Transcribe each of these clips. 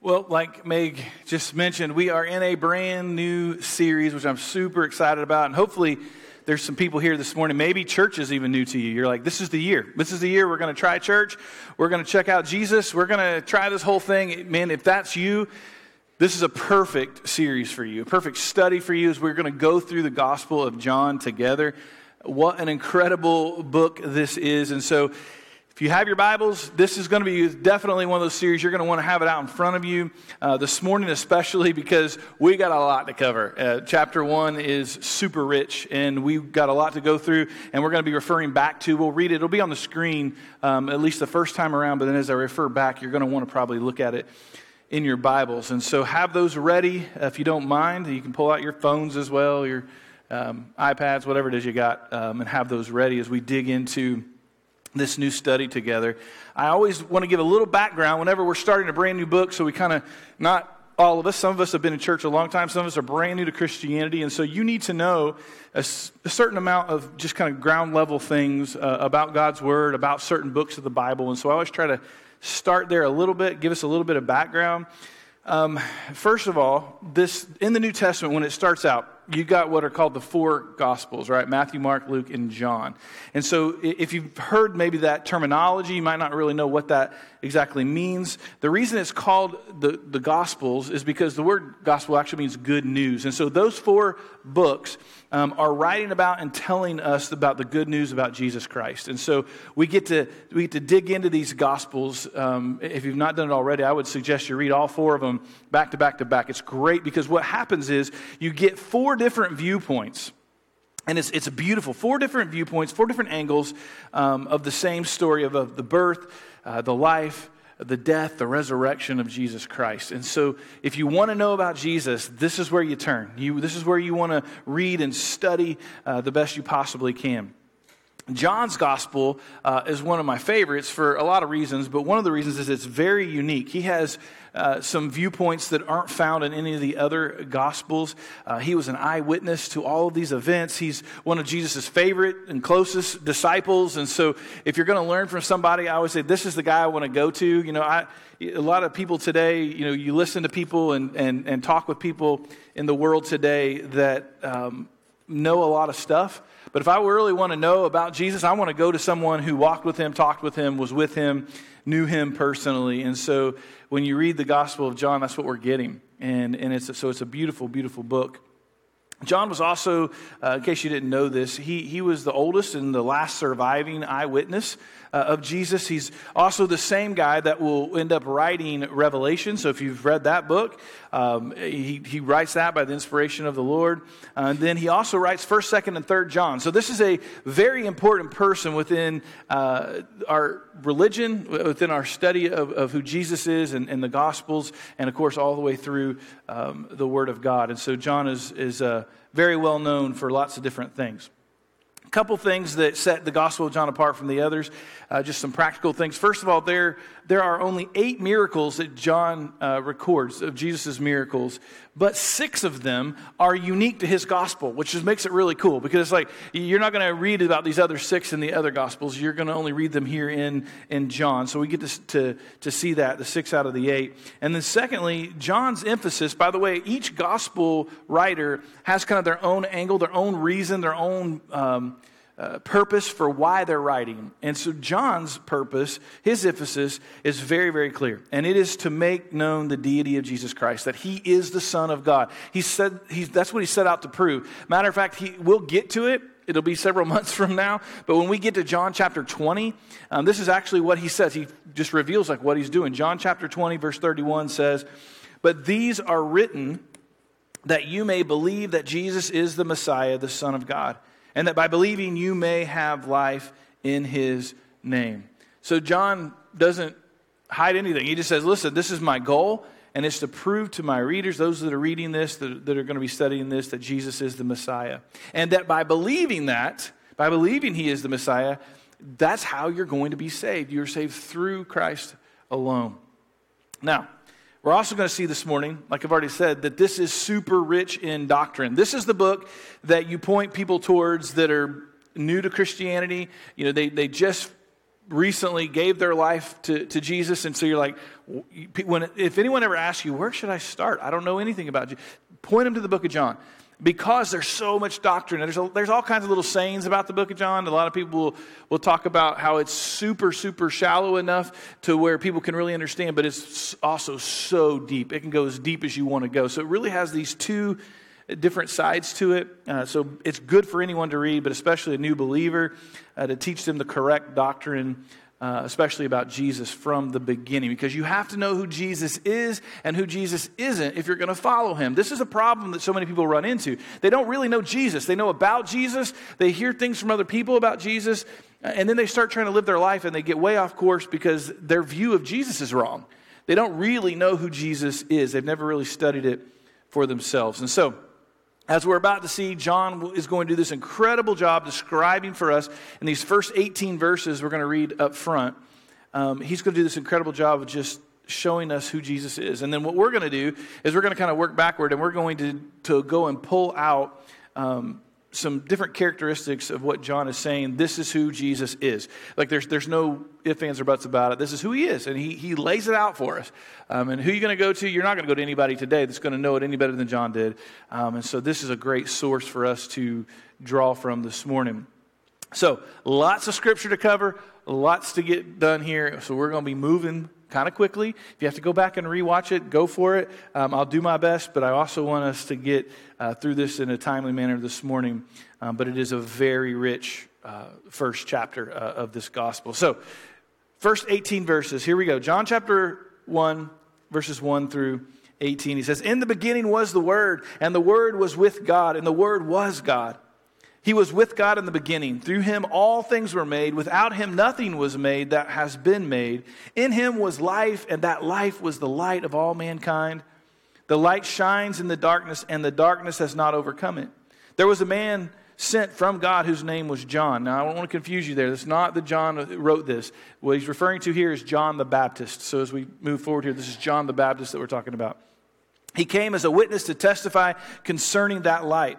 Well, like Meg just mentioned, we are in a brand new series, which I'm super excited about. And hopefully, there's some people here this morning. Maybe church is even new to you. You're like, this is the year. This is the year we're going to try church. We're going to check out Jesus. We're going to try this whole thing. Man, if that's you, this is a perfect series for you, a perfect study for you as we're going to go through the Gospel of John together. What an incredible book this is. And so, if you have your Bibles, this is going to be definitely one of those series you're going to want to have it out in front of you uh, this morning, especially because we got a lot to cover. Uh, chapter one is super rich, and we've got a lot to go through, and we're going to be referring back to. We'll read it; it'll be on the screen um, at least the first time around. But then, as I refer back, you're going to want to probably look at it in your Bibles, and so have those ready if you don't mind. You can pull out your phones as well, your um, iPads, whatever it is you got, um, and have those ready as we dig into this new study together. I always want to give a little background whenever we're starting a brand new book, so we kind of, not all of us, some of us have been in church a long time, some of us are brand new to Christianity, and so you need to know a, certain amount of just kind of ground level things uh, about God's Word, about certain books of the Bible, and so I always try to start there a little bit, give us a little bit of background. Um, first of all, this in the New Testament, when it starts out, you got what are called the four gospels, right? Matthew, Mark, Luke, and John. And so if you've heard maybe that terminology, you might not really know what that exactly means. The reason it's called the, the gospels is because the word gospel actually means good news. And so those four books um, are writing about and telling us about the good news about Jesus Christ. And so we get to, we get to dig into these gospels. Um, if you've not done it already, I would suggest you read all four of them back to back to back. It's great because what happens is you get four different viewpoints. And it's, it's beautiful. Four different viewpoints, four different angles um, of the same story of, of the birth, uh, the life, the death, the resurrection of Jesus Christ. And so, if you want to know about Jesus, this is where you turn. You, this is where you want to read and study uh, the best you possibly can. John's gospel uh, is one of my favorites for a lot of reasons, but one of the reasons is it's very unique. He has uh, some viewpoints that aren't found in any of the other gospels. Uh, he was an eyewitness to all of these events. He's one of Jesus' favorite and closest disciples. And so, if you're going to learn from somebody, I always say, This is the guy I want to go to. You know, I, a lot of people today, you know, you listen to people and, and, and talk with people in the world today that um, know a lot of stuff but if I really want to know about Jesus, I want to go to someone who walked with him, talked with him, was with him, knew him personally. And so when you read the Gospel of John, that's what we're getting. And, and it's, so it's a beautiful, beautiful book. John was also, uh, in case you didn't know this, he, he was the oldest and the last surviving eyewitness uh, of Jesus. He's also the same guy that will end up writing Revelation. So if you've read that book, um, he, he writes that by the inspiration of the Lord. Uh, and then he also writes 1st, 2nd, and 3rd John. So this is a very important person within uh, our religion, within our study of, of who Jesus is and, and, the Gospels, and of course, all the way through um, the Word of God. And so John is, is uh, very well known for lots of different things. A couple things that set the Gospel of John apart from the others, uh, just some practical things. First of all, there, there are only eight miracles that John uh, records of Jesus' miracles, but six of them are unique to his Gospel, which just makes it really cool because it's like you're not going to read about these other six in the other Gospels. You're going to only read them here in, in John. So we get to, to, to see that, the six out of the eight. And then, secondly, John's emphasis, by the way, each Gospel writer has kind of their own angle, their own reason, their own. Um, uh, purpose for why they're writing. And so John's purpose, his emphasis, is very, very clear. And it is to make known the deity of Jesus Christ, that he is the Son of God. He said, he, that's what he set out to prove. Matter of fact, he, we'll get to it. It'll be several months from now. But when we get to John chapter 20, um, this is actually what he says. He just reveals like what he's doing. John chapter 20, verse 31 says, But these are written that you may believe that Jesus is the Messiah, the Son of God and that by believing you may have life in his name. So John doesn't hide anything. He just says, listen, this is my goal, and it's to prove to my readers, those that are reading this, that, that are going to be studying this, that Jesus is the Messiah. And that by believing that, by believing he is the Messiah, that's how you're going to be saved. You're saved through Christ alone. Now, we're also going to see this morning, like I've already said, that this is super rich in doctrine. This is the book that you point people towards that are new to Christianity. You know, they, they just recently gave their life to, to Jesus, and so you're like, when, if anyone ever asks you, where should I start? I don't know anything about you. Point them to the book of John because there's so much doctrine. There's, a, there's all kinds of little sayings about the book of John. A lot of people will, will talk about how it's super, super shallow enough to where people can really understand, but it's also so deep. It can go as deep as you want to go. So it really has these two different sides to it. Uh, so it's good for anyone to read, but especially a new believer, uh, to teach them the correct doctrine uh, especially about Jesus from the beginning, because you have to know who Jesus is and who Jesus isn't if you're going to follow him. This is a problem that so many people run into. They don't really know Jesus. They know about Jesus, they hear things from other people about Jesus, and then they start trying to live their life and they get way off course because their view of Jesus is wrong. They don't really know who Jesus is, they've never really studied it for themselves. And so, as we're about to see, John is going to do this incredible job describing for us in these first 18 verses we're going to read up front. Um, he's going to do this incredible job of just showing us who Jesus is. And then what we're going to do is we're going to kind of work backward and we're going to, to go and pull out um, some different characteristics of what John is saying. This is who Jesus is. Like there's, there's no ifs, ands, or buts about it. This is who he is. And he, he lays it out for us. Um, and who you're going to go to, you're not going to go to anybody today that's going to know it any better than John did. Um, and so this is a great source for us to draw from this morning. So lots of scripture to cover, lots to get done here. So we're going to be moving kind of quickly. If you have to go back and rewatch it, go for it. Um, I'll do my best, but I also want us to get uh, through this in a timely manner this morning. Um, but it is a very rich uh, first chapter uh, of this gospel. So, first 18 verses. Here we go. John chapter 1, verses 1 through 18. He says, In the beginning was the Word, and the Word was with God, and the Word was God. He was with God in the beginning. Through him all things were made. Without him nothing was made that has been made. In him was life, and that life was the light of all mankind. The light shines in the darkness, and the darkness has not overcome it. There was a man sent from God whose name was John. Now, I don't want to confuse you there. It's not that John wrote this. What he's referring to here is John the Baptist. So, as we move forward here, this is John the Baptist that we're talking about. He came as a witness to testify concerning that light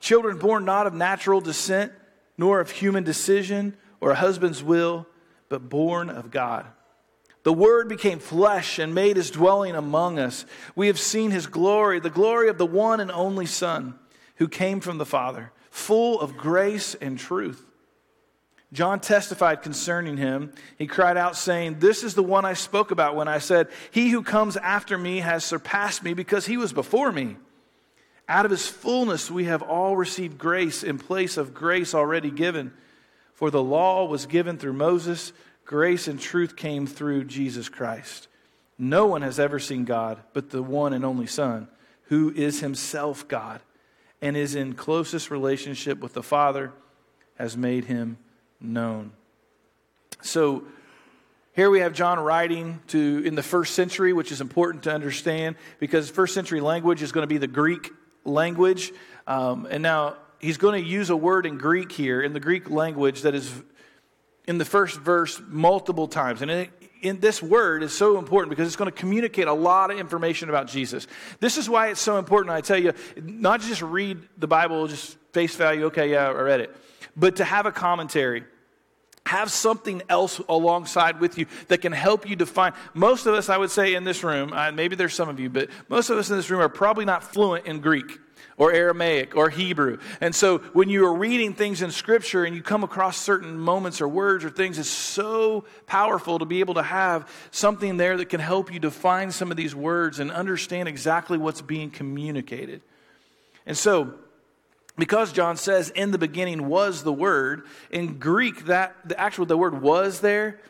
Children born not of natural descent, nor of human decision or a husband's will, but born of God. The Word became flesh and made his dwelling among us. We have seen his glory, the glory of the one and only Son who came from the Father, full of grace and truth. John testified concerning him. He cried out, saying, This is the one I spoke about when I said, He who comes after me has surpassed me because he was before me. Out of his fullness, we have all received grace in place of grace already given. For the law was given through Moses, grace and truth came through Jesus Christ. No one has ever seen God but the one and only Son, who is himself God and is in closest relationship with the Father, has made him known. So, here we have John writing to in the first century, which is important to understand because first century language is going to be the Greek language. Um, and now he's going to use a word in Greek here, in the Greek language, that is in the first verse multiple times. And it, in this word is so important because it's going to communicate a lot of information about Jesus. This is why it's so important. I tell you, not just read the Bible, just face value, okay, yeah, I read it, but to have a commentary. Have something else alongside with you that can help you define. Most of us, I would say, in this room, uh, maybe there's some of you, but most of us in this room are probably not fluent in Greek or Aramaic or Hebrew. And so when you are reading things in Scripture and you come across certain moments or words or things, it's so powerful to be able to have something there that can help you define some of these words and understand exactly what's being communicated. And so, because John says in the beginning was the word, in Greek, that the actual the word was there,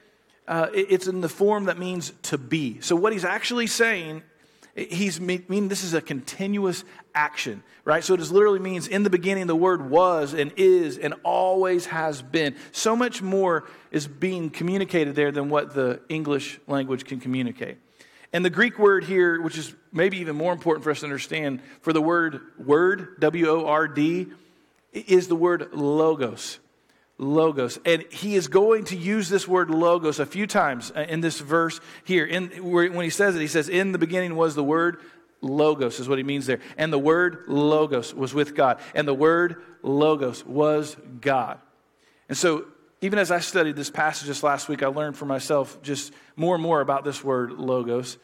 uh, it, it's in the form that means to be. So what he's actually saying He's meaning this is a continuous action, right? So it just literally means in the beginning the word was and is and always has been. So much more is being communicated there than what the English language can communicate. And the Greek word here, which is maybe even more important for us to understand, for the word word, W O R D, is the word logos. Logos. And he is going to use this word logos a few times in this verse here. In, when he says it, he says, In the beginning was the word logos, is what he means there. And the word logos was with God. And the word logos was God. And so, even as I studied this passage this last week, I learned for myself just more and more about this word logos.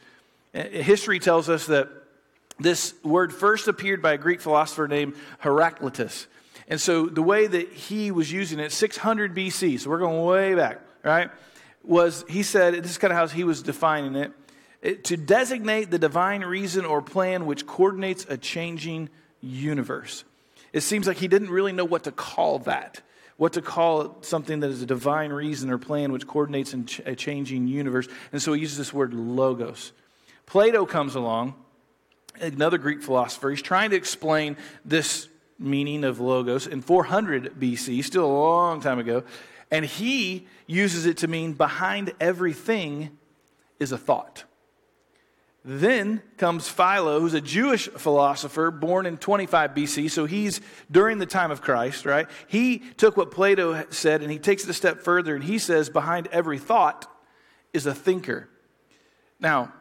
History tells us that this word first appeared by a Greek philosopher named Heraclitus. And so the way that he was using it, 600 BC, so we're going way back, right? Was he said, this is kind of how he was defining it, it to designate the divine reason or plan which coordinates a changing universe. It seems like he didn't really know what to call that, what to call something that is a divine reason or plan which coordinates a changing universe. And so he uses this word logos. Plato comes along, another Greek philosopher. He's trying to explain this meaning of logos in 400 BC, still a long time ago. And he uses it to mean behind everything is a thought. Then comes Philo, who's a Jewish philosopher born in 25 BC, so he's during the time of Christ, right? He took what Plato said and he takes it a step further and he says, behind every thought is a thinker. Now,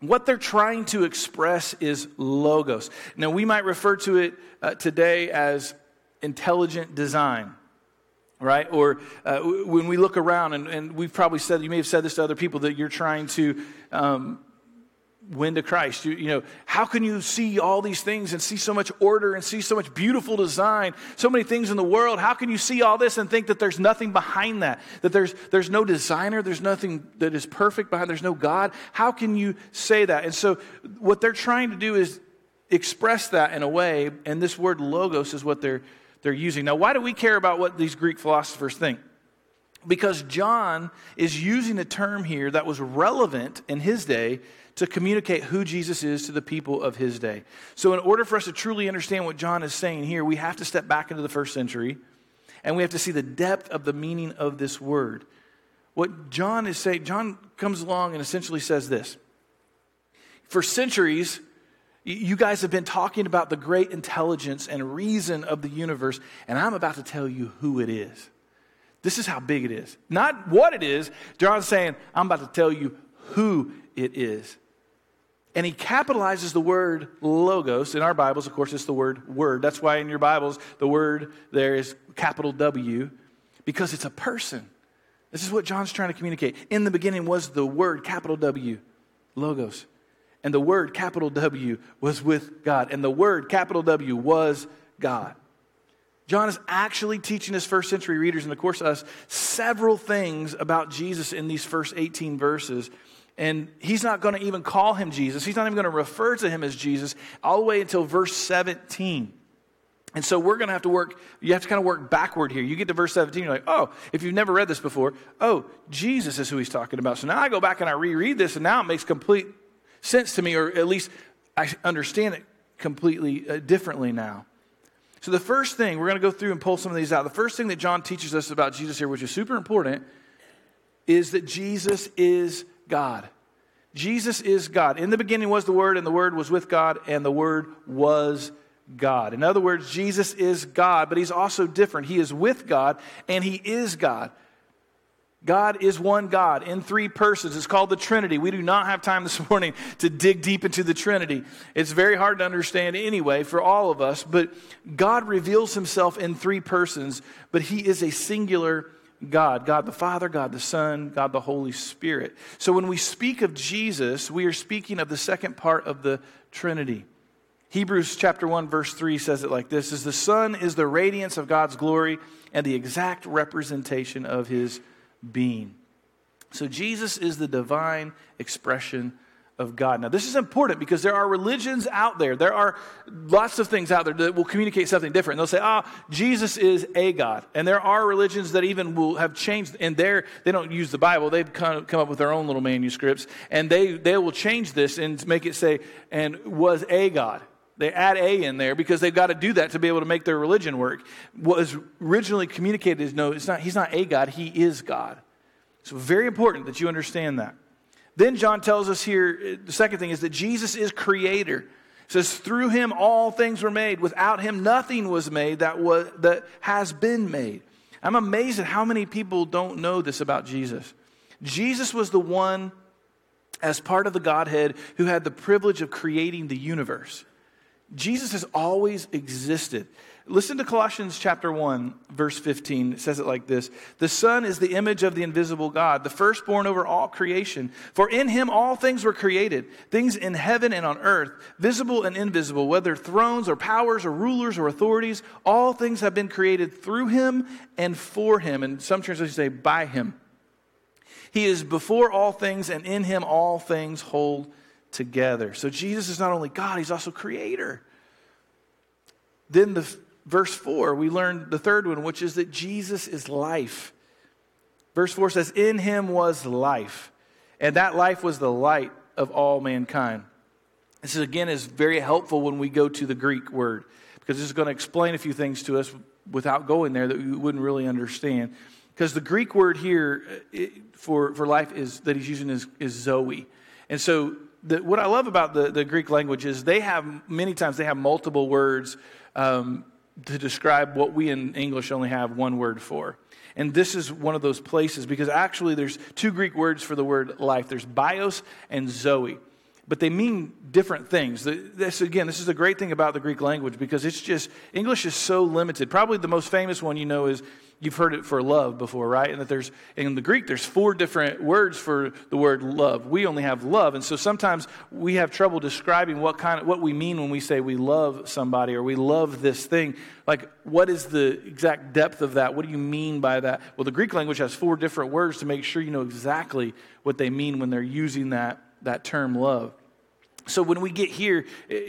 what they're trying to express is logos. Now, we might refer to it uh, today as intelligent design, right? Or uh, when we look around, and, and, we've probably said, you may have said this to other people, that you're trying to um, win to Christ. You, you know, how can you see all these things and see so much order and see so much beautiful design, so many things in the world? How can you see all this and think that there's nothing behind that? That there's, there's no designer, there's nothing that is perfect behind, there's no God? How can you say that? And so, what they're trying to do is express that in a way, and this word logos is what they're, they're using. Now, why do we care about what these Greek philosophers think? Because John is using a term here that was relevant in his day to communicate who Jesus is to the people of his day. So, in order for us to truly understand what John is saying here, we have to step back into the first century and we have to see the depth of the meaning of this word. What John is saying, John comes along and essentially says this For centuries, you guys have been talking about the great intelligence and reason of the universe, and I'm about to tell you who it is. This is how big it is. Not what it is. John's saying, I'm about to tell you who it is. And he capitalizes the word logos. In our Bibles, of course, it's the word word. That's why in your Bibles, the word there is capital W, because it's a person. This is what John's trying to communicate. In the beginning was the word, capital W, logos. And the word, capital W, was with God. And the word, capital W, was God. John is actually teaching his first century readers, and of course of us, several things about Jesus in these first 18 verses and he's not going to even call him Jesus. He's not even going to refer to him as Jesus all the way until verse 17. And so we're going to have to work, you have to kind of work backward here. You get to verse 17, you're like, oh, if you've never read this before, oh, Jesus is who he's talking about. So now I go back and I reread this, and now it makes complete sense to me, or at least I understand it completely uh, differently now. So the first thing, we're going to go through and pull some of these out. The first thing that John teaches us about Jesus here, which is super important, is that Jesus is God. Jesus is God. In the beginning was the Word, and the Word was with God, and the Word was God. In other words, Jesus is God, but He's also different. He is with God, and He is God. God is one God in three persons. It's called the Trinity. We do not have time this morning to dig deep into the Trinity. It's very hard to understand anyway for all of us, but God reveals himself in three persons, but he is a singular God God the Father, God the Son, God the Holy Spirit. So when we speak of Jesus, we are speaking of the second part of the Trinity. Hebrews chapter 1 verse 3 says it like this is the Son is the radiance of God's glory and the exact representation of his being. So Jesus is the divine expression of God. Now, this is important because there are religions out there. There are lots of things out there that will communicate something different. They'll say, ah, oh, Jesus is a God. And there are religions that even will have changed, and they they don't use the Bible. They've of come up with their own little manuscripts, and they, they will change this and make it say, and was a God. They add a in there because they've got to do that to be able to make their religion work. What was originally communicated is no, it's not, he's not a God, he is God. So, very important that you understand that. Then John tells us here the second thing is that Jesus is creator. It says, through him all things were made. Without him nothing was made that, was, that has been made. I'm amazed at how many people don't know this about Jesus. Jesus was the one, as part of the Godhead, who had the privilege of creating the universe. Jesus has always existed. Listen to Colossians chapter 1, verse 15. It says it like this The Son is the image of the invisible God, the firstborn over all creation. For in him all things were created, things in heaven and on earth, visible and invisible, whether thrones or powers or rulers or authorities, all things have been created through him and for him. And some translations say by him. He is before all things, and in him all things hold together. So Jesus is not only God, he's also creator. Then the verse 4, we learn the third one, which is that Jesus is life. Verse 4 says, In him was life, and that life was the light of all mankind. This is, again is very helpful when we go to the Greek word, because this is going to explain a few things to us without going there that we wouldn't really understand. Because the Greek word here for, for life is that he's using is, is Zoe. And so the, what I love about the, the Greek language is they have, many times, they have multiple words um, to describe what we in English only have one word for. And this is one of those places because actually there's two Greek words for the word life. There's bios and zoe. But they mean different things. This again, this is the great thing about the Greek language because it's just English is so limited. Probably the most famous one you know is you've heard it for love before, right? And that there's, in the Greek, there's four different words for the word love. We only have love. And so sometimes we have trouble describing what kind of, what we mean when we say we love somebody or we love this thing. Like, what is the exact depth of that? What do you mean by that? Well, the Greek language has four different words to make sure you know exactly what they mean when they're using that, that term love. So when we get here,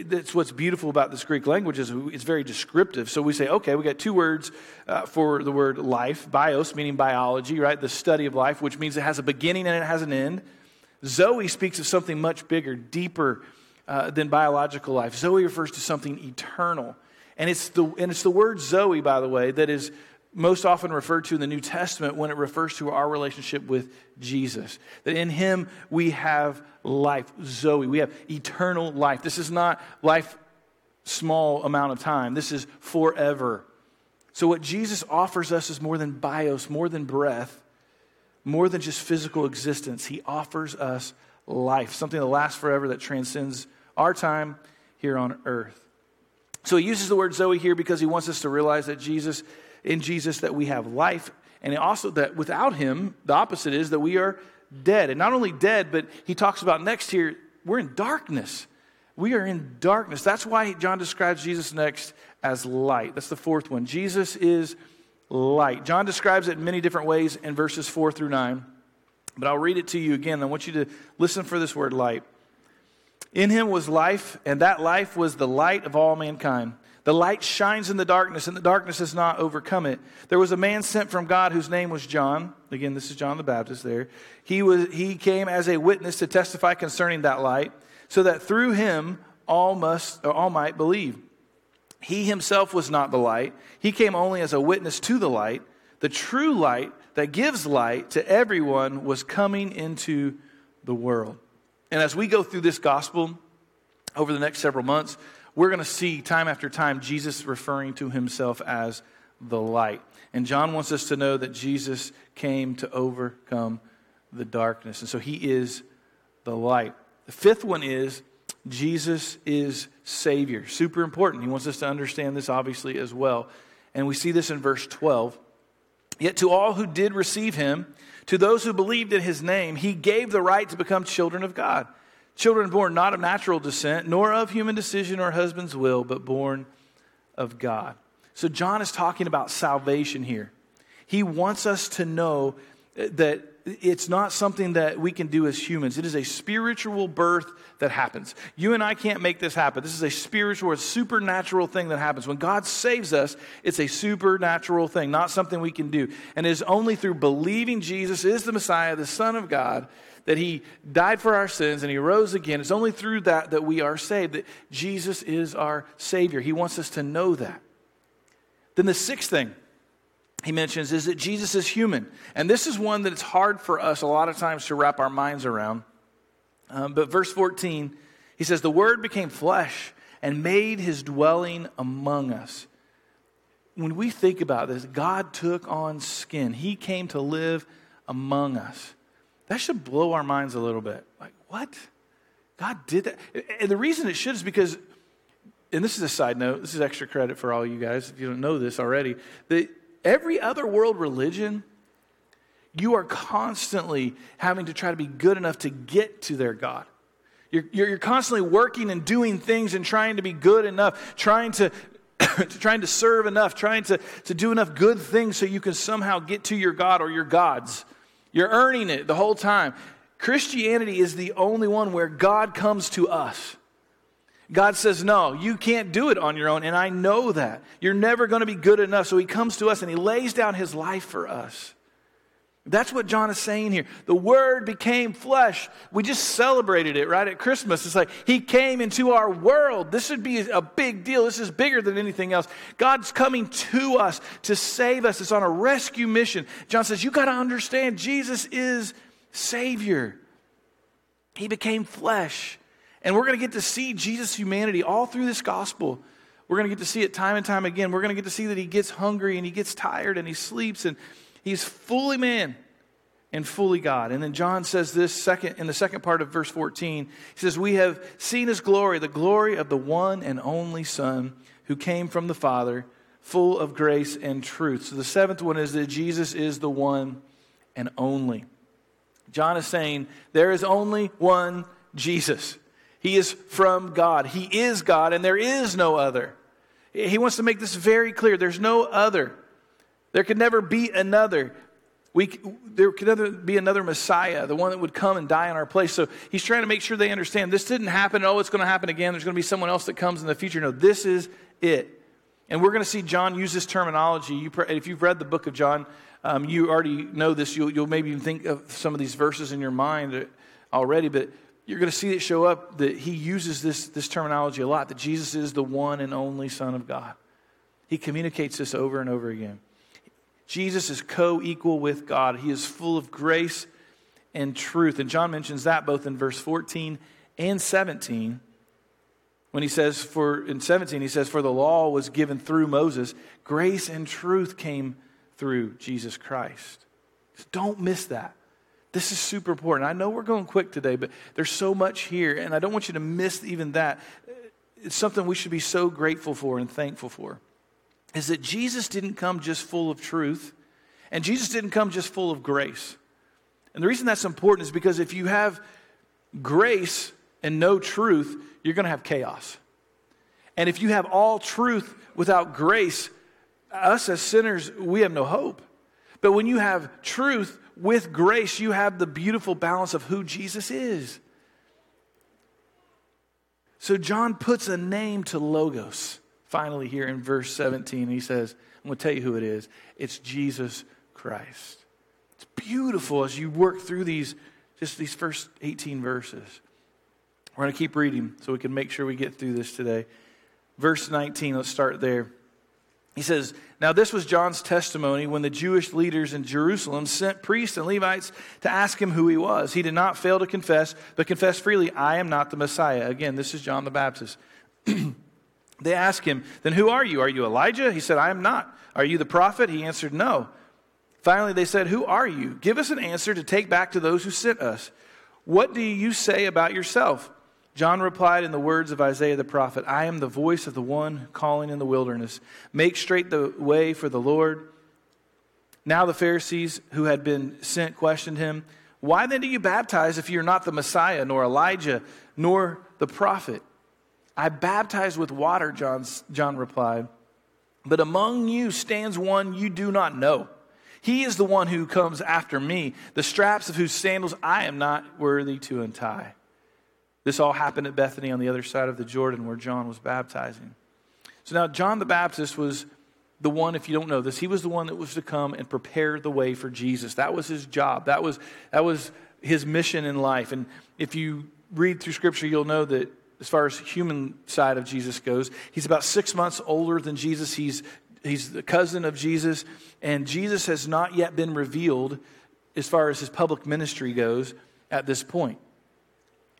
that's what's beautiful about this Greek language is it's very descriptive. So we say, okay, we got two words uh, for the word life, bios, meaning biology, right? The study of life, which means it has a beginning and it has an end. Zoe speaks of something much bigger, deeper uh, than biological life. Zoe refers to something eternal. And it's, the, and it's the word Zoe, by the way, that is most often referred to in the New Testament when it refers to our relationship with Jesus. That in Him we have life, Zoe. We have eternal life. This is not life small amount of time. This is forever. So what Jesus offers us is more than bios, more than breath, more than just physical existence. He offers us life, something that lasts forever that transcends our time here on earth. So he uses the word Zoe here because he wants us to realize that Jesus in Jesus that we have life, and also that without him, the opposite is that we are dead. And not only dead, but he talks about next here, we're in darkness. We are in darkness. That's why John describes Jesus next as light. That's the fourth one. Jesus is light. John describes it in many different ways in verses 4 through 9. But I'll read it to you again. I want you to listen for this word light. In him was life, and that life was the light of all mankind. The light shines in the darkness, and the darkness has not overcome it. There was a man sent from God whose name was John. Again, this is John the Baptist there. He, was, he came as a witness to testify concerning that light, so that through him all, must, or all might believe. He himself was not the light, he came only as a witness to the light. The true light that gives light to everyone was coming into the world. And as we go through this gospel over the next several months, we're going to see time after time Jesus referring to himself as the light. And John wants us to know that Jesus came to overcome the darkness. And so he is the light. The fifth one is Jesus is Savior. Super important. He wants us to understand this obviously as well. And we see this in verse 12. Yet to all who did receive him, to those who believed in his name, he gave the right to become children of God Children born not of natural descent, nor of human decision or husband's will, but born of God. So John is talking about salvation here. He wants us to know that it's not something that we can do as humans. It is a spiritual birth that happens. You and I can't make this happen. This is a spiritual, a supernatural thing that happens. When God saves us, it's a supernatural thing, not something we can do. And it is only through believing Jesus is the Messiah, the Son of God, that he died for our sins and he rose again. It's only through that that we are saved, that Jesus is our Savior. He wants us to know that. Then the sixth thing he mentions is that Jesus is human. And this is one that it's hard for us a lot of times to wrap our minds around. Um, but verse 14, he says, The Word became flesh and made his dwelling among us. When we think about this, God took on skin, he came to live among us. That should blow our minds a little bit. Like, what? God did that? And the reason it should is because, and this is a side note, this is extra credit for all you guys if you don't know this already, that every other world religion, you are constantly having to try to be good enough to get to their God. You're, you're, you're constantly working and doing things and trying to be good enough, trying to, trying to serve enough, trying to, to do enough good things so you can somehow get to your God or your gods. You're earning it the whole time. Christianity is the only one where God comes to us. God says, No, you can't do it on your own, and I know that. You're never going to be good enough. So he comes to us and he lays down his life for us. That's what John is saying here. The Word became flesh. We just celebrated it right at Christmas. It's like He came into our world. This should be a big deal. This is bigger than anything else. God's coming to us to save us. It's on a rescue mission. John says, You got to understand, Jesus is Savior. He became flesh. And we're going to get to see Jesus' humanity all through this gospel. We're going to get to see it time and time again. We're going to get to see that He gets hungry and He gets tired and He sleeps and He's fully man and fully God. And then John says this second in the second part of verse 14. He says, "We have seen his glory, the glory of the one and only Son who came from the Father, full of grace and truth." So the seventh one is that Jesus is the one and only. John is saying there is only one Jesus. He is from God. He is God and there is no other. He wants to make this very clear. There's no other. There could never be another. We, there could never be another Messiah, the one that would come and die in our place. So he's trying to make sure they understand this didn't happen. Oh, it's going to happen again. There's going to be someone else that comes in the future. No, this is it. And we're going to see John use this terminology. You, if you've read the book of John, um, you already know this. You'll, you'll maybe even think of some of these verses in your mind already, but you're going to see it show up that he uses this, this terminology a lot that Jesus is the one and only Son of God. He communicates this over and over again. Jesus is co equal with God. He is full of grace and truth. And John mentions that both in verse 14 and 17. When he says, for in 17, he says, For the law was given through Moses, grace and truth came through Jesus Christ. Just don't miss that. This is super important. I know we're going quick today, but there's so much here, and I don't want you to miss even that. It's something we should be so grateful for and thankful for is that Jesus didn't come just full of truth, and Jesus didn't come just full of grace. And the reason that's important is because if you have grace and no truth, you're going to have chaos. And if you have all truth without grace, us as sinners, we have no hope. But when you have truth with grace, you have the beautiful balance of who Jesus is. So John puts a name to Logos finally here in verse 17. He says, I'm going to tell you who it is. It's Jesus Christ. It's beautiful as you work through these, just these first 18 verses. We're going to keep reading so we can make sure we get through this today. Verse 19, let's start there. He says, Now this was John's testimony when the Jewish leaders in Jerusalem sent priests and Levites to ask him who he was. He did not fail to confess, but confessed freely, I am not the Messiah. Again, this is John the Baptist. They asked him, Then who are you? Are you Elijah? He said, I am not. Are you the prophet? He answered, No. Finally, they said, Who are you? Give us an answer to take back to those who sent us. What do you say about yourself? John replied in the words of Isaiah the prophet I am the voice of the one calling in the wilderness. Make straight the way for the Lord. Now the Pharisees who had been sent questioned him, Why then do you baptize if you're not the Messiah, nor Elijah, nor the prophet? I baptize with water, John's, John replied. But among you stands one you do not know. He is the one who comes after me, the straps of whose sandals I am not worthy to untie. This all happened at Bethany on the other side of the Jordan where John was baptizing. So now, John the Baptist was the one, if you don't know this, he was the one that was to come and prepare the way for Jesus. That was his job, that was, that was his mission in life. And if you read through Scripture, you'll know that as far as human side of Jesus goes, he's about six months older than Jesus. He's he's the cousin of Jesus, and Jesus has not yet been revealed as far as his public ministry goes at this point.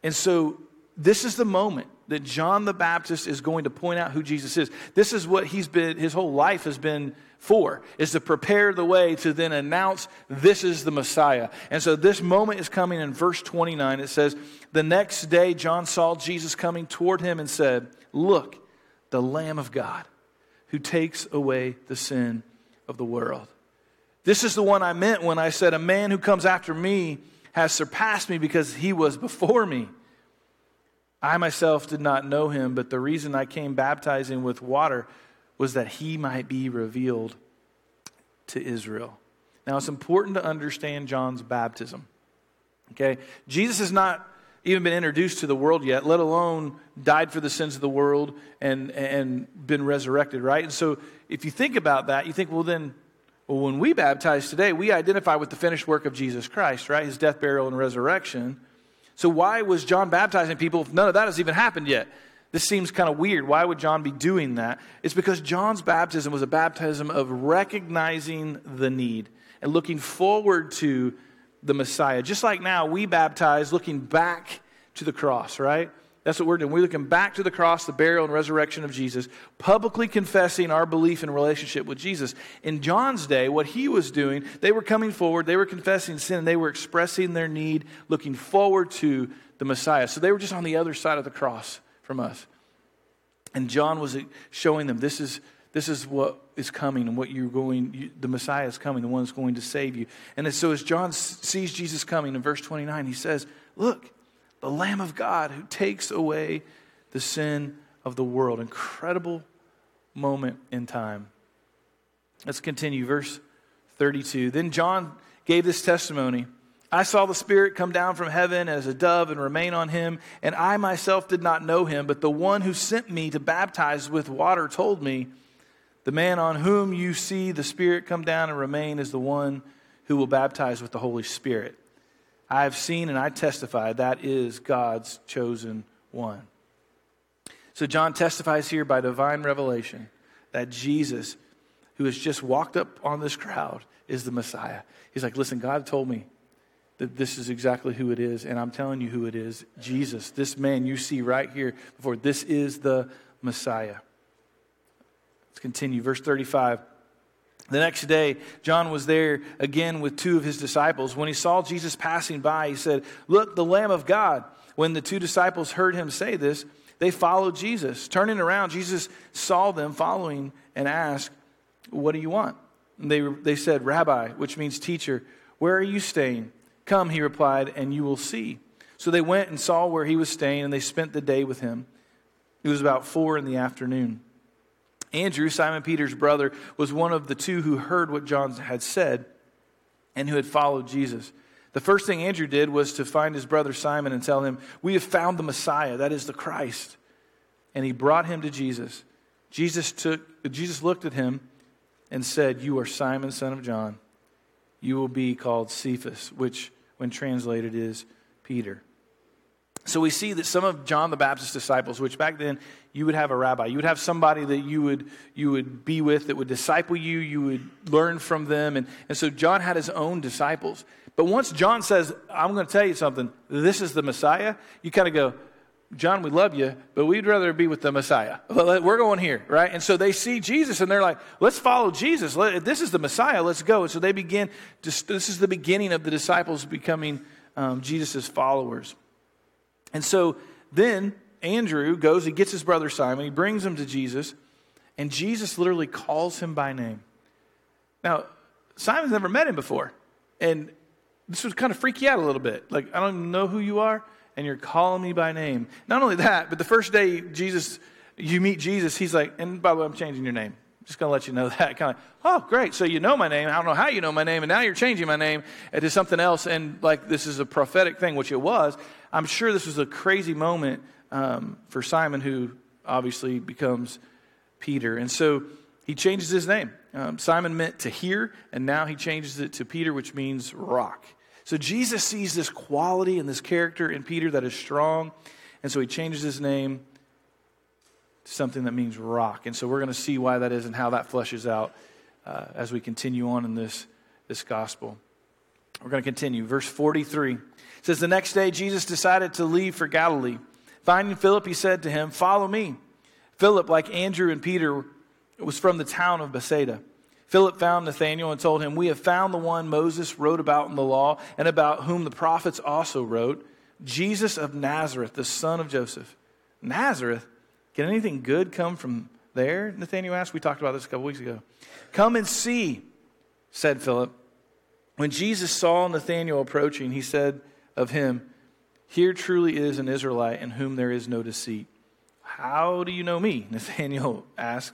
And so this is the moment that John the Baptist is going to point out who Jesus is. This is what he's been his whole life has been for is to prepare the way to then announce this is the Messiah. And so this moment is coming in verse 29. It says, "The next day John saw Jesus coming toward him and said, "Look, the Lamb of God." who takes away the sin of the world. This is the one I meant when I said, A man who comes after me has surpassed me because he was before me. I myself did not know him, but the reason I came baptizing with water was that he might be revealed to Israel. Now, it's important to understand John's baptism. Okay? Jesus has not even been introduced to the world yet, let alone died for the sins of the world and, and been resurrected, right? And so if you think about that, you think, well, then, well, when we baptize today, we identify with the finished work of Jesus Christ, right? His death, burial, and resurrection. So why was John baptizing people if none of that has even happened yet? This seems kind of weird. Why would John be doing that? It's because John's baptism was a baptism of recognizing the need and looking forward to the Messiah. Just like now, we baptize looking back to the cross, right? That's what we're doing. We're looking back to the cross, the burial and resurrection of Jesus, publicly confessing our belief and relationship with Jesus. In John's day, what he was doing, they were coming forward, they were confessing sin, and they were expressing their need, looking forward to the Messiah. So they were just on the other side of the cross from us. And John was showing them this is this is what is coming and what you're going, you, the Messiah is coming, the one that's going to save you. And so as John sees Jesus coming in verse 29, he says, Look, the Lamb of God who takes away the sin of the world. Incredible moment in time. Let's continue. Verse 32. Then John gave this testimony. I saw the Spirit come down from heaven as a dove and remain on him, and I myself did not know him, but the one who sent me to baptize with water told me, the man on whom you see the Spirit come down and remain is the one who will baptize with the Holy Spirit. I have seen and I testify that is God's chosen one. So John testifies here by divine revelation that Jesus, who has just walked up on this crowd, is the Messiah. He's like, listen, God told me that this is exactly who it is, and I'm telling you who it is Jesus, this man you see right here before, this is the Messiah. Let's continue. Verse 35. The next day, John was there again with two of his disciples. When he saw Jesus passing by, he said, Look, the Lamb of God. When the two disciples heard him say this, they followed Jesus. Turning around, Jesus saw them following and asked, What do you want? And they, they said, Rabbi, which means teacher, where are you staying? Come, he replied, and you will see. So they went and saw where he was staying, and they spent the day with him. It was about four in the afternoon. Andrew, Simon Peter's brother, was one of the two who heard what John had said and who had followed Jesus. The first thing Andrew did was to find his brother Simon and tell him, We have found the Messiah, that is the Christ. And he brought him to Jesus. Jesus, took, Jesus looked at him and said, You are Simon, son of John. You will be called Cephas, which, when translated, is Peter. So we see that some of John the Baptist's disciples, which back then you would have a rabbi, you would have somebody that you would, you would be with that would disciple you, you would learn from them. And, and so John had his own disciples. But once John says, I'm going to tell you something, this is the Messiah, you kind of go, John, we love you, but we'd rather be with the Messiah. We're going here, right? And so they see Jesus and they're like, let's follow Jesus. This is the Messiah, let's go. And so they begin, to, this is the beginning of the disciples becoming um, Jesus' followers. And so then Andrew goes, he gets his brother Simon, he brings him to Jesus, and Jesus literally calls him by name. Now, Simon's never met him before, and this would kind of freak you out a little bit. Like, I don't even know who you are, and you're calling me by name. Not only that, but the first day Jesus, you meet Jesus, he's like, and by the way, I'm changing your name. Just to let you know that. Kind of, oh, great. So you know my name. I don't know how you know my name, and now you're changing my name to something else. And like this is a prophetic thing, which it was. I'm sure this was a crazy moment um, for Simon, who obviously becomes Peter. And so he changes his name. Um, Simon meant to hear, and now he changes it to Peter, which means rock. So Jesus sees this quality and this character in Peter that is strong, and so he changes his name to something that means rock. And so we're going to see why that is and how that fleshes out uh, as we continue on in this, this gospel. We're going to continue. Verse 43 says, The next day Jesus decided to leave for Galilee. Finding Philip, he said to him, Follow me. Philip, like Andrew and Peter, was from the town of Bethsaida. Philip found Nathanael and told him, We have found the one Moses wrote about in the law and about whom the prophets also wrote, Jesus of Nazareth, the son of Joseph. Nazareth? Can anything good come from there? Nathanael asked. We talked about this a couple weeks ago. Come and see, said Philip. When Jesus saw Nathanael approaching, he said of him, Here truly is an Israelite in whom there is no deceit. How do you know me? Nathanael asked.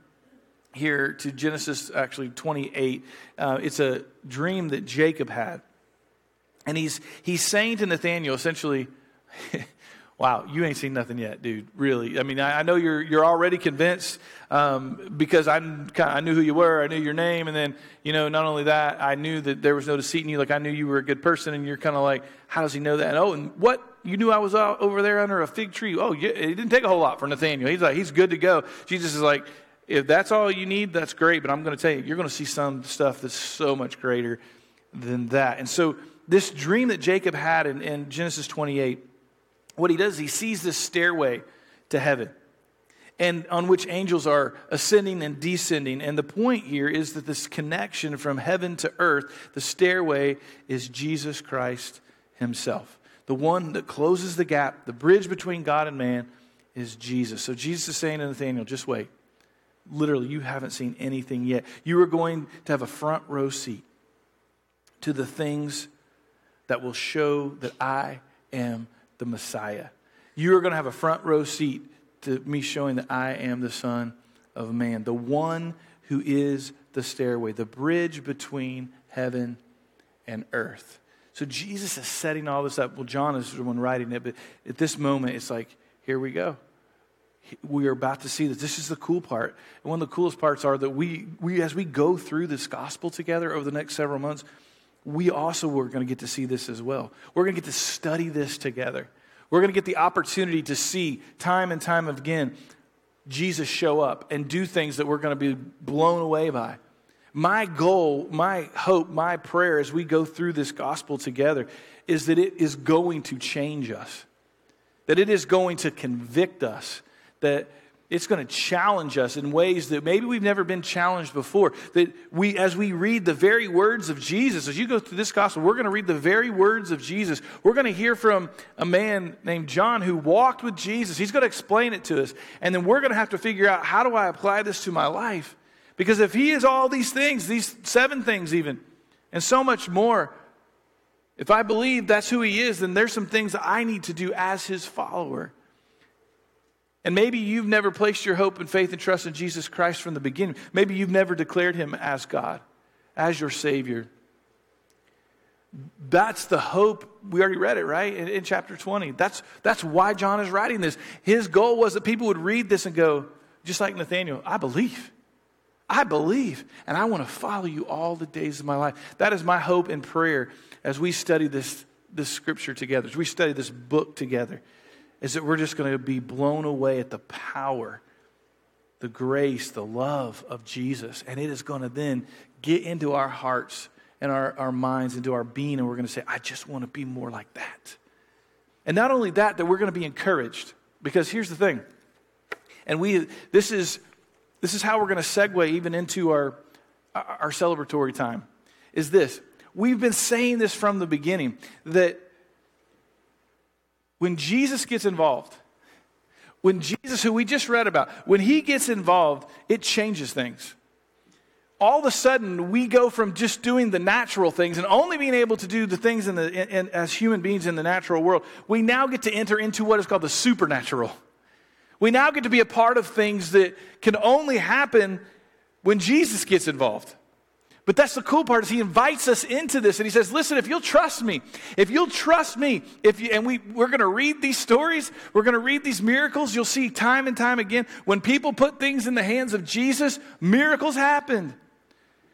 here to Genesis actually 28. Uh, it's a dream that Jacob had. And he's, he's saying to Nathanael essentially, Wow, you ain't seen nothing yet, dude. Really. I mean, I, I know you're, you're already convinced um, because I, I knew who you were. I knew your name. And then, you know, not only that, I knew that there was no deceit in you. Like, I knew you were a good person. And you're kind of like, how does he know that? And, oh, and what? You knew I was out over there under a fig tree. Oh, yeah, it didn't take a whole lot for Nathanael. He's like, he's good to go. Jesus is like, if that's all you need, that's great. But I'm going to tell you, you're going to see some stuff that's so much greater than that. And so, this dream that Jacob had in, in Genesis 28, what he does, he sees this stairway to heaven and on which angels are ascending and descending. And the point here is that this connection from heaven to earth, the stairway, is Jesus Christ himself. The one that closes the gap, the bridge between God and man, is Jesus. So Jesus is saying to Nathanael, just wait. Literally, you haven't seen anything yet. You are going to have a front row seat to the things that will show that I am the Messiah. You are going to have a front row seat to me showing that I am the Son of Man, the one who is the stairway, the bridge between heaven and earth. So Jesus is setting all this up. Well, John is the one writing it, but at this moment, it's like, here we go we are about to see this. This is the cool part. And one of the coolest parts are that we, we as we go through this gospel together over the next several months, we also are going to get to see this as well. We're going to get to study this together. We're going to get the opportunity to see time and time again Jesus show up and do things that we're going to be blown away by. My goal, my hope, my prayer as we go through this gospel together is that it is going to change us, that it is going to convict us that it's going to challenge us in ways that maybe we've never been challenged before. That we, as we read the very words of Jesus, as you go through this gospel, we're going to read the very words of Jesus. We're going to hear from a man named John who walked with Jesus. He's going to explain it to us. And then we're going to have to figure out how do I apply this to my life? Because if he is all these things, these seven things even, and so much more, if I believe that's who he is, then there's some things that I need to do as his follower. And maybe you've never placed your hope and faith and trust in Jesus Christ from the beginning. Maybe you've never declared him as God, as your Savior. That's the hope. We already read it, right? In, in, chapter 20. That's, that's why John is writing this. His goal was that people would read this and go, just like Nathanael, I believe. I believe. And I want to follow you all the days of my life. That is my hope and prayer as we study this, this scripture together, as we study this book together is that we're just going to be blown away at the power, the grace, the love of Jesus. And it is going to then get into our hearts and our, our minds, into our being, and we're going to say, I just want to be more like that. And not only that, that we're going to be encouraged. Because here's the thing, and we this is this is how we're going to segue even into our our celebratory time. Is this we've been saying this from the beginning that when Jesus gets involved, when Jesus, who we just read about, when he gets involved, it changes things. All of a sudden, we go from just doing the natural things and only being able to do the things in the, in, in, as human beings in the natural world. We now get to enter into what is called the supernatural. We now get to be a part of things that can only happen when Jesus gets involved. But that's the cool part is he invites us into this and he says, listen, if you'll trust me, if you'll trust me, if you, and we, we're going to read these stories, we're going to read these miracles, you'll see time and time again, when people put things in the hands of Jesus, miracles happen.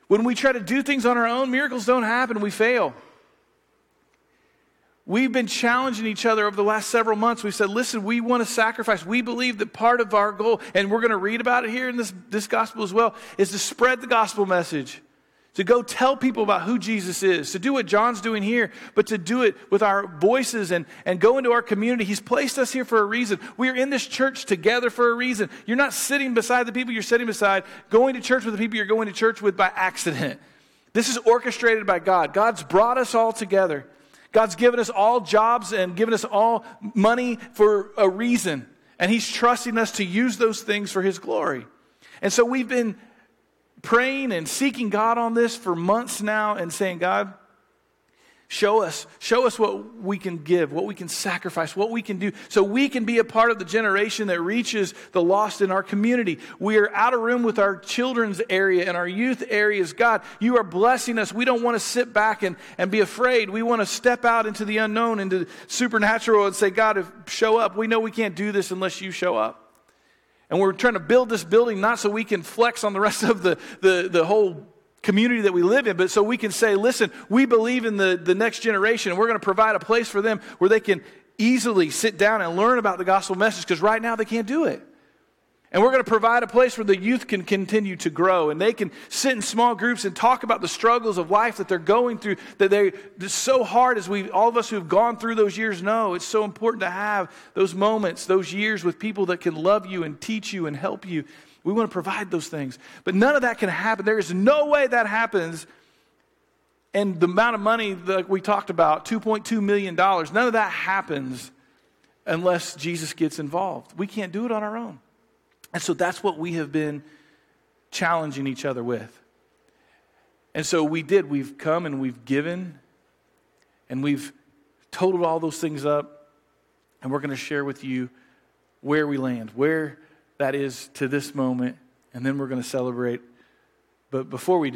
When we try to do things on our own, miracles don't happen, we fail. We've been challenging each other over the last several months. We said, listen, we want to sacrifice. We believe that part of our goal, and we're going to read about it here in this, this gospel as well, is to spread the gospel message to go tell people about who Jesus is, to do what John's doing here, but to do it with our voices and, and go into our community. He's placed us here for a reason. We are in this church together for a reason. You're not sitting beside the people you're sitting beside, going to church with the people you're going to church with by accident. This is orchestrated by God. God's brought us all together. God's given us all jobs and given us all money for a reason. And He's trusting us to use those things for His glory. And so we've been praying and seeking God on this for months now and saying, God, show us, show us what we can give, what we can sacrifice, what we can do, so we can be a part of the generation that reaches the lost in our community. We are out of room with our children's area and our youth areas. God, you are blessing us. We don't want to sit back and, and be afraid. We want to step out into the unknown, into the supernatural, and say, God, if, show up. We know we can't do this unless you show up. And we're trying to build this building not so we can flex on the rest of the, the, the whole community that we live in, but so we can say, listen, we believe in the, the next generation, and we're going to provide a place for them where they can easily sit down and learn about the gospel message because right now they can't do it. And we're going to provide a place where the youth can continue to grow and they can sit in small groups and talk about the struggles of life that they're going through. That they, it's so hard as we, all of us who've gone through those years know. It's so important to have those moments, those years with people that can love you and teach you and help you. We want to provide those things. But none of that can happen. There is no way that happens. And the amount of money that we talked about, $2.2 million, none of that happens unless Jesus gets involved. We can't do it on our own. And so that's what we have been challenging each other with. And so we did. We've come and we've given and we've totaled all those things up. And we're going to share with you where we land, where that is to this moment. And then we're going to celebrate. But before we do,